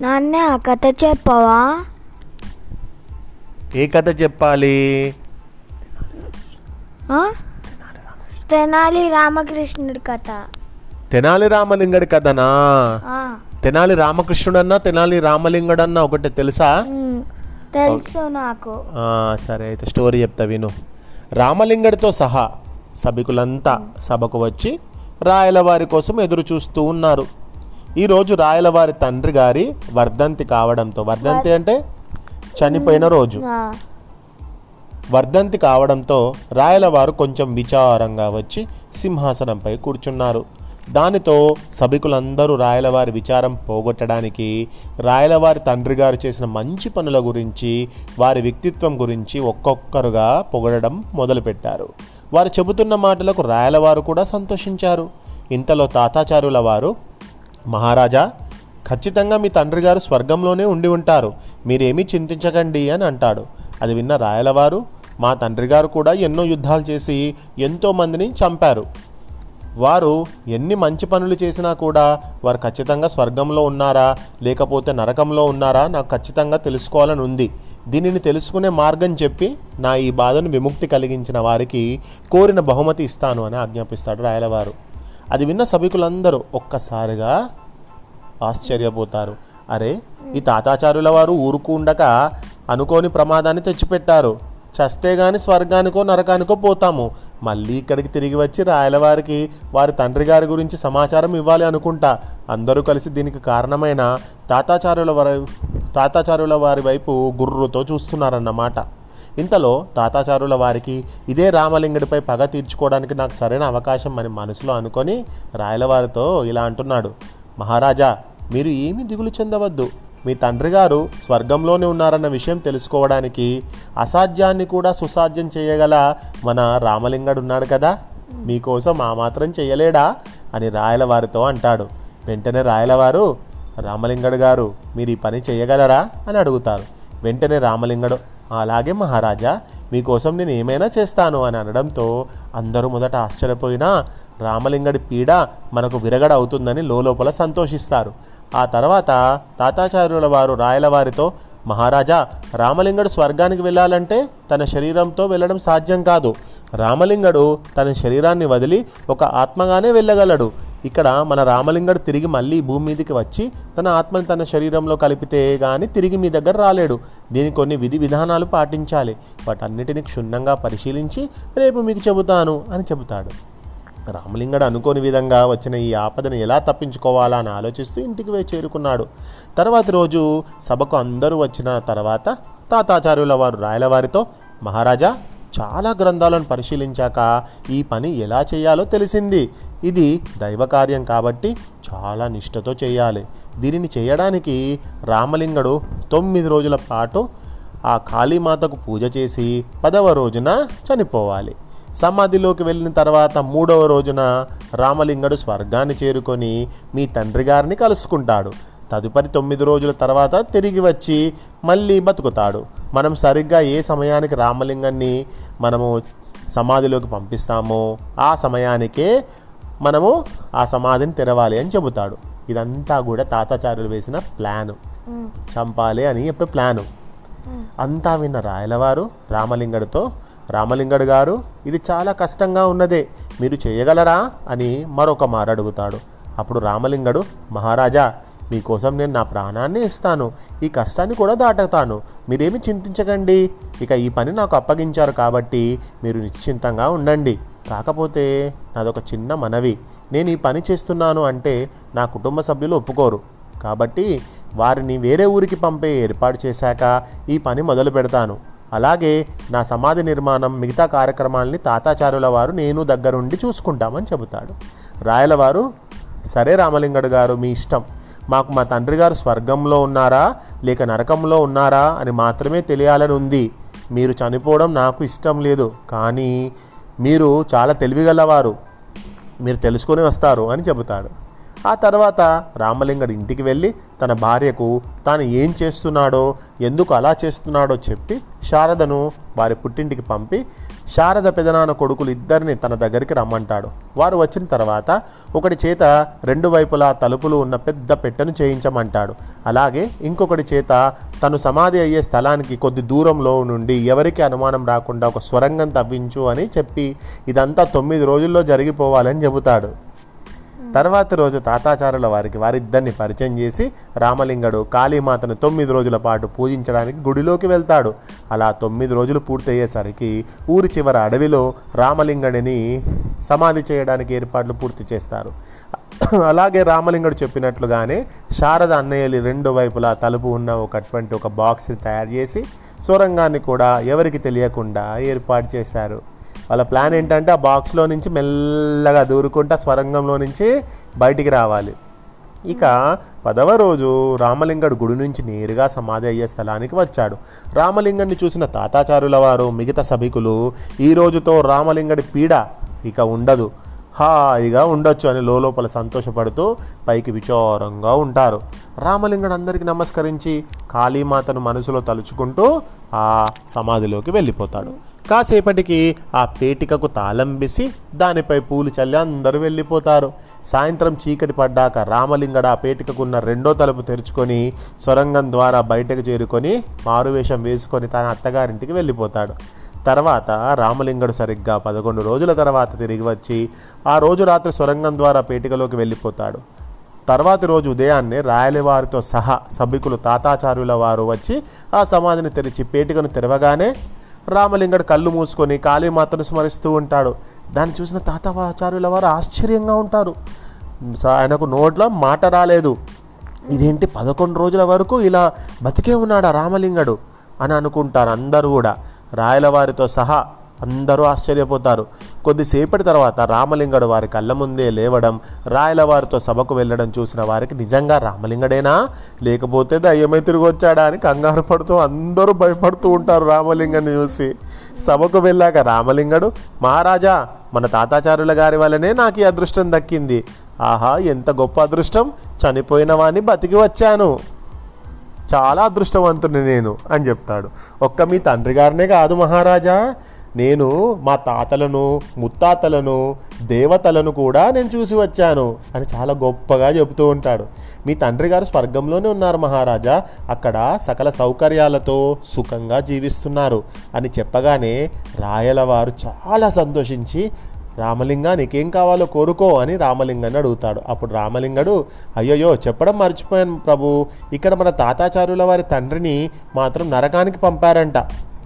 నాన్న ఆ కథ చెప్పవా? ఏ కథ చెప్పాలి? తెనాలి రామకృష్ణుడి కథ. తెనాలి రామలింగడి కథనా? తెనాలి రామకృష్ణుడన్నా తెనాలి రామలింగడన్నా ఒకటి తెలుసా? తెలుసు నాకు. సరే అయితే స్టోరీ చెప్తా విను. రామలింగడితో సహా సభికులంతా సభకు వచ్చి రాయలవారి కోసం ఎదురు చూస్తూ ఉన్నారు. ఈరోజు రాయలవారి తండ్రి గారి వర్ధంతి కావడంతో వర్ధంతి అంటే చనిపోయిన రోజు. వర్ధంతి కావడంతో రాయలవారు కొంచెం విచారంగా వచ్చి సింహాసనంపై కూర్చున్నారు. దానితో సభికులందరూ రాయలవారి విచారం పోగొట్టడానికి రాయలవారి తండ్రి గారు చేసిన మంచి పనుల గురించి వారి వ్యక్తిత్వం గురించి ఒక్కొక్కరుగా పొగడడం మొదలుపెట్టారు. వారు చెబుతున్న మాటలకు రాయలవారు కూడా సంతోషించారు. ఇంతలో తాతాచారుల వారు మహారాజా ఖచ్చితంగా మీ తండ్రి గారు స్వర్గంలోనే ఉండి ఉంటారు. మీరేమీ చింతించకండి అని అంటాడు. అది విన్న రాయలవారు మా తండ్రి గారు కూడా ఎన్నో యుద్ధాలు చేసి ఎంతోమందిని చంపారు. వారు ఎన్ని మంచి పనులు చేసినా కూడా వారు ఖచ్చితంగా స్వర్గంలో ఉన్నారా లేకపోతే నరకంలో ఉన్నారా నాకు ఖచ్చితంగా తెలుసుకోవాలని ఉంది. దీనిని తెలుసుకునే మార్గం చెప్పి నా ఈ బాధను విముక్తి కలిగించిన వారికి కోరిన బహుమతి ఇస్తాను అని ఆజ్ఞాపిస్తాడు రాయలవారు. అది విన్న సభికులందరూ ఒక్కసారిగా ఆశ్చర్యపోతారు. అరే ఈ తాతాచారుల వారు ఊరుకుండక అనుకోని ప్రమాదాన్ని తెచ్చిపెట్టారు. చస్తే గాని స్వర్గానికో నరకానికో పోతాము. మళ్ళీ ఇక్కడికి తిరిగి వచ్చి రాయలవారికి వారి తండ్రి గారి గురించి సమాచారం ఇవ్వాలి అనుకుంటా. అందరూ కలిసి దీనికి కారణమైన తాతాచారుల వారి తాతాచారుల వారి వైపు గుర్రుతో చూస్తున్నారన్నమాట. ఇంతలో తాతాచారుల వారికి ఇదే రామలింగుడిపై పగ తీర్చుకోవడానికి నాకు సరైన అవకాశం అని మనసులో అనుకొని రాయలవారితో ఇలా అంటున్నాడు. మహారాజా మీరు ఏమీ దిగులు చెందవద్దు. మీ తండ్రి గారు స్వర్గంలోనే ఉన్నారన్న విషయం తెలుసుకోవడానికి అసాధ్యాన్ని కూడా సుసాధ్యం చేయగల మన రామలింగడు ఉన్నాడు కదా మీకోసం ఆ మాత్రం చేయలేడా? అని రాయలవారితో అంటాడు. వెంటనే రాయలవారు రామలింగడు గారు మీరు ఈ పని చేయగలరా? అని అడుగుతారు. వెంటనే రామలింగడు అలాగే మహారాజా మీకోసం నేను ఏమైనా చేస్తాను అని అనడంతో అందరూ మొదట ఆశ్చర్యపోయినా రామలింగడి పీడ మనకు విరగడ అవుతుందని లోపల సంతోషిస్తారు. ఆ తర్వాత తాతాచార్యుల వారు రాయలవారితో మహారాజా రామలింగడు స్వర్గానికి వెళ్ళాలంటే తన శరీరంతో వెళ్ళడం సాధ్యం కాదు. రామలింగడు తన శరీరాన్ని వదిలి ఒక ఆత్మగానే వెళ్ళగలడు. ఇక్కడ మన రామలింగడు తిరిగి మళ్ళీ భూమి మీదకి వచ్చి తన ఆత్మని తన శరీరంలో కలిపితే కానీ తిరిగి మీ దగ్గర రాలేడు. దీనికి కొన్ని విధి విధానాలు పాటించాలి. వాటన్నిటిని క్షుణ్ణంగా పరిశీలించి రేపు మీకు చెబుతాను అని చెబుతాడు. రామలింగడు అనుకోని విధంగా వచ్చిన ఈ ఆపదను ఎలా తప్పించుకోవాలా అని ఆలోచిస్తూ ఇంటికి పోయి చేరుకున్నాడు. తర్వాత రోజు సభకు అందరూ వచ్చిన తర్వాత తాతాచార్యుల వారు రాయలవారితో మహారాజా చాలా గ్రంథాలను పరిశీలించాక ఈ పని ఎలా చేయాలో తెలిసింది. ఇది దైవకార్యం కాబట్టి చాలా నిష్ఠతో చేయాలి. దీనిని చేయడానికి రామలింగడు తొమ్మిది రోజుల పాటు ఆ కాళీమాతకు పూజ చేసి పదవ రోజున చనిపోవాలి. సమాధిలోకి వెళ్ళిన తర్వాత మూడవ రోజున రామలింగడు స్వర్గాన్ని చేరుకొని మీ తండ్రి గారిని కలుసుకుంటాడు. తదుపరి తొమ్మిది రోజుల తర్వాత తిరిగి వచ్చి మళ్ళీ బతుకుతాడు. మనం సరిగ్గా ఏ సమయానికి రామలింగాన్ని మనము సమాధిలోకి పంపిస్తామో ఆ సమయానికే మనము ఆ సమాధిని తెరవాలి అని చెబుతాడు. ఇదంతా కూడా తాతాచార్యులు వేసిన ప్లాను. చంపాలి అని చెప్పే ప్లాను. అంతా విన్న రాయలవారు రామలింగడితో రామలింగడు గారు ఇది చాలా కష్టంగా ఉన్నదే మీరు చేయగలరా? అని మరొక మారు అడుగుతాడు. అప్పుడు రామలింగడు మహారాజా మీకోసం నేను నా ప్రాణాన్ని ఇస్తాను ఈ కష్టాన్ని కూడా దాటుతాను. మీరేమి చింతించకండి. ఇక ఈ పని నాకు అప్పగించారు కాబట్టి మీరు నిశ్చింతంగా ఉండండి. కాకపోతే నాదొక చిన్న మనవి. నేను ఈ పని చేస్తున్నాను అంటే నా కుటుంబ సభ్యులు ఒప్పుకోరు. కాబట్టి వారిని వేరే ఊరికి పంపే ఏర్పాటు చేశాక ఈ పని మొదలు పెడతాను. అలాగే నా సమాధి నిర్మాణం మిగతా కార్యక్రమాల్ని తాతాచార్యుల వారు నేను దగ్గరుండి చూసుకుంటామని చెబుతాడు. రాయలవారు సరే రామలింగడు గారు మీ ఇష్టం. మాకు మా తండ్రి గారు స్వర్గంలో ఉన్నారా? లేక నరకంలో ఉన్నారా? అని మాత్రమే తెలియాలని ఉంది. మీరు చనిపోవడం నాకు ఇష్టం లేదు. కానీ మీరు చాలా తెలివిగలవారు. మీరు తెలుసుకొని వస్తారు అని చెబుతాడు. ఆ తర్వాత రామలింగడు ఇంటికి వెళ్ళి తన భార్యకు తాను ఏం చేస్తున్నాడో ఎందుకు అలా చేస్తున్నాడో చెప్పి శారదను వారి పుట్టింటికి పంపి శారద పెదనాన్న కొడుకులు ఇద్దరిని తన దగ్గరికి రమ్మంటాడు. వారు వచ్చిన తర్వాత ఒకటి చేత రెండు వైపులా తలుపులు ఉన్న పెద్ద పెట్టెను చేయించమంటాడు. అలాగే ఇంకొకటి చేత తను సమాధి అయ్యే స్థలానికి కొద్ది దూరంలో నుండి ఎవరికి అనుమానం రాకుండా ఒక స్వరంగం తవ్వించు అని చెప్పి ఇదంతా తొమ్మిది రోజుల్లో జరిగిపోవాలని చెబుతాడు. తర్వాత రోజు తాతాచారుల వారికి వారిద్దరిని పరిచయం చేసి రామలింగడు కాళీమాతను తొమ్మిది రోజుల పాటు పూజించడానికి గుడిలోకి వెళ్తాడు. అలా తొమ్మిది రోజులు పూర్తయ్యేసరికి ఊరి చివర అడవిలో రామలింగడిని సమాధి చేయడానికి ఏర్పాట్లు పూర్తి చేస్తారు. అలాగే రామలింగుడు చెప్పినట్లుగానే శారద అన్నయ్యలి రెండు వైపులా తలుపు ఉన్న ఒకటువంటి ఒక బాక్స్ని తయారు చేసి సొరంగాన్ని కూడా ఎవరికి తెలియకుండా ఏర్పాటు చేశారు. వాళ్ళ ప్లాన్ ఏంటంటే ఆ బాక్స్లో నుంచి మెల్లగా దూరుకుంటా స్వరంగంలో నుంచి బయటికి రావాలి. ఇక పదవ రోజు రామలింగడు గుడి నుంచి నేరుగా సమాధి అయ్యే స్థలానికి వచ్చాడు. రామలింగడిని చూసిన తాతాచారుల వారు మిగతా సభికులు ఈ రోజుతో రామలింగడి పీడ ఇక ఉండదు. హాయిగా ఉండొచ్చు అని లోపల సంతోషపడుతూ పైకి విచారంగా ఉంటారు. రామలింగడు అందరికీ నమస్కరించి కాళీమాతను మనసులో తలుచుకుంటూ ఆ సమాధిలోకి వెళ్ళిపోతాడు. కాసేపటికి ఆ పేటికకు తాళం వేసి దానిపై పూలు చల్లి అందరూ వెళ్ళిపోతారు. సాయంత్రం చీకటి పడ్డాక రామలింగడ ఆ పేటికకున్న రెండో తలుపు తెరుచుకొని సొరంగం ద్వారా బయటకు చేరుకొని మారువేషం వేసుకొని తన అత్తగారింటికి వెళ్ళిపోతాడు. తర్వాత రామలింగడు సరిగ్గా పదకొండు రోజుల తర్వాత తిరిగి వచ్చి ఆ రోజు రాత్రి సొరంగం ద్వారా పేటికలోకి వెళ్ళిపోతాడు. తర్వాతి రోజు ఉదయాన్నే రాయలవారితో సహా సభికులు తాతాచార్యుల వారు వచ్చి ఆ సమాధిని తెరిచి పేటికను తెరవగానే రామలింగడు కళ్ళు మూసుకొని కాళీమాతను స్మరిస్తూ ఉంటాడు. దాన్ని చూసిన తాతాచార్యుల వారు ఆశ్చర్యంగా ఉంటారు. స- ఆయనకు నోట్లో మాట రాలేదు. ఇదేంటి పదకొండు రోజుల వరకు ఇలా బతికే ఉన్నాడా రామలింగడు? అని అనుకుంటారు అందరూ కూడా. రాయలవారితో సహా అందరూ ఆశ్చర్యపోతారు. కొద్దిసేపటి తర్వాత రామలింగడు వారి కళ్ళ ముందే లేవడం రాయలవారితో సభకు వెళ్ళడం చూసిన వారికి నిజంగా రామలింగడేనా? లేకపోతే దయ్యమై తిరిగి వచ్చాడా అని కంగారు పడుతూ అందరూ భయపడుతూ ఉంటారు రామలింగని చూసి. సభకు వెళ్ళాక రామలింగడు మహారాజా మన తాతాచార్యుల గారి వల్లనే నాకు ఈ అదృష్టం దక్కింది. ఆహా ఎంత గొప్ప అదృష్టం. చనిపోయిన వాణ్ణి బతికి వచ్చాను. చాలా అదృష్టవంతుని నేను అని చెప్తాడు. ఒక్క మీ తండ్రి గారినే కాదు మహారాజా. నేను మా తాతలను ముత్తాతలను దేవతలను కూడా నేను చూసి వచ్చాను అని చాలా గొప్పగా చెబుతూ ఉంటాడు. మీ తండ్రి గారు స్వర్గంలోనే ఉన్నారు మహారాజా. అక్కడ సకల సౌకర్యాలతో సుఖంగా జీవిస్తున్నారు అని చెప్పగానే రాయలవారు చాలా సంతోషించి రామలింగా నీకేం కావాలో కోరుకో అని రామలింగాన్ని అడుగుతాడు. అప్పుడు రామలింగడు అయ్యయ్యో చెప్పడం మర్చిపోయాను ప్రభు. ఇక్కడ మన తాతాచార్యుల వారి తండ్రిని మాత్రం నరకానికి పంపారంట.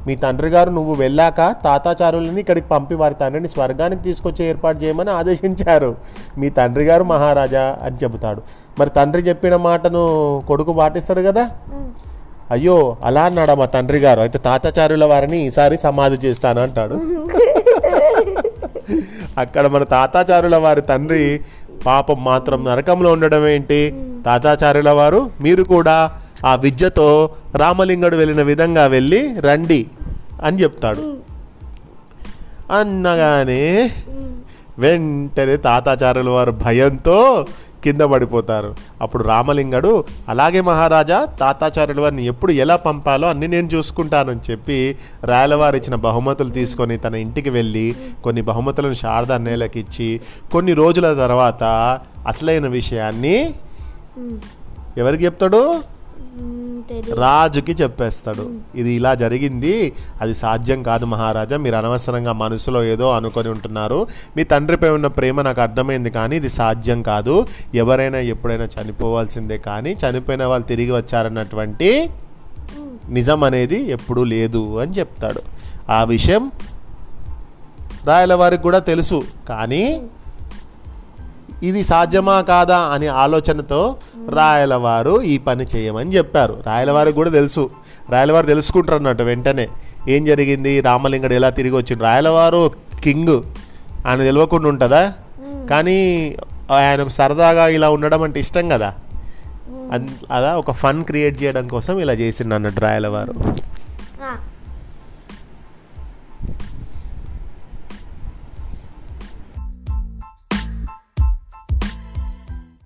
మీ తండ్రి గారు నువ్వు వెళ్ళాక తాతాచారులని ఇక్కడికి పంపి వారి తండ్రిని స్వర్గానికి తీసుకొచ్చి ఏర్పాటు చేయమని ఆదేశించారు. మీ తండ్రి గారు మహారాజా అని చెబుతాడు. మరి తండ్రి చెప్పిన మాటను కొడుకు పాటిస్తాడు కదా? అయ్యో అలా అన్నాడా మా తండ్రి గారు. అయితే తాతాచార్యుల వారిని ఈసారి సమాధి చేస్తాను అంటాడు. అక్కడ మన తాతాచార్యుల వారి తండ్రి పాపం మాత్రం నరకంలో ఉండడం ఏంటి? తాతాచార్యుల వారు మీరు కూడా ఆ విద్యతో రామలింగడు వెళ్ళిన విధంగా వెళ్ళి రండి అని చెప్తాడు. అన్నగానే వెంటనే తాతాచార్యుల వారు భయంతో కింద పడిపోతారు. అప్పుడు రామలింగడు అలాగే మహారాజా తాతాచార్యుల వారిని ఎప్పుడు ఎలా పంపాలో అన్ని నేను చూసుకుంటానని చెప్పి రాయలవారు ఇచ్చిన బహుమతులు తీసుకొని తన ఇంటికి వెళ్ళి కొన్ని బహుమతులను శారద అన్నయ్యలకు ఇచ్చి కొన్ని రోజుల తర్వాత అసలైన విషయాన్ని ఎవరికి చెప్తాడు? రాజుకి చెప్పేస్తాడు. ఇది ఇలా జరిగింది అది సాధ్యం కాదు మహారాజా మీరు అనవసరంగా మనసులో ఏదో అనుకొని ఉంటున్నారు. మీ తండ్రిపై ఉన్న ప్రేమ నాకు అర్థమైంది కానీ ఇది సాధ్యం కాదు. ఎవరైనా ఎప్పుడైనా చనిపోవాల్సిందే కానీ చనిపోయిన వాళ్ళు తిరిగి వచ్చారన్నటువంటి నిజం అనేది ఎప్పుడూ లేదు అని చెప్తాడు. ఆ విషయం రాయల వారికి కూడా తెలుసు కానీ ఇది సాధ్యమా కాదా అనే ఆలోచనతో రాయలవారు ఈ పని చేయమని చెప్పారు. రాయలవారికి కూడా తెలుసు. రాయలవారు తెలుసుకుంటారు అన్నట్టు వెంటనే. ఏం జరిగింది? రామలింగడు ఎలా తిరిగి వచ్చిండు? రాయలవారు కింగ్ ఆయన తెలియకుండా ఉంటుందా? కానీ ఆయనకు సరదాగా ఇలా ఉండడం అంటే ఇష్టం కదా? అలా ఒక ఫన్ క్రియేట్ చేయడం కోసం ఇలా చేసిండు అన్నట్టు రాయలవారు.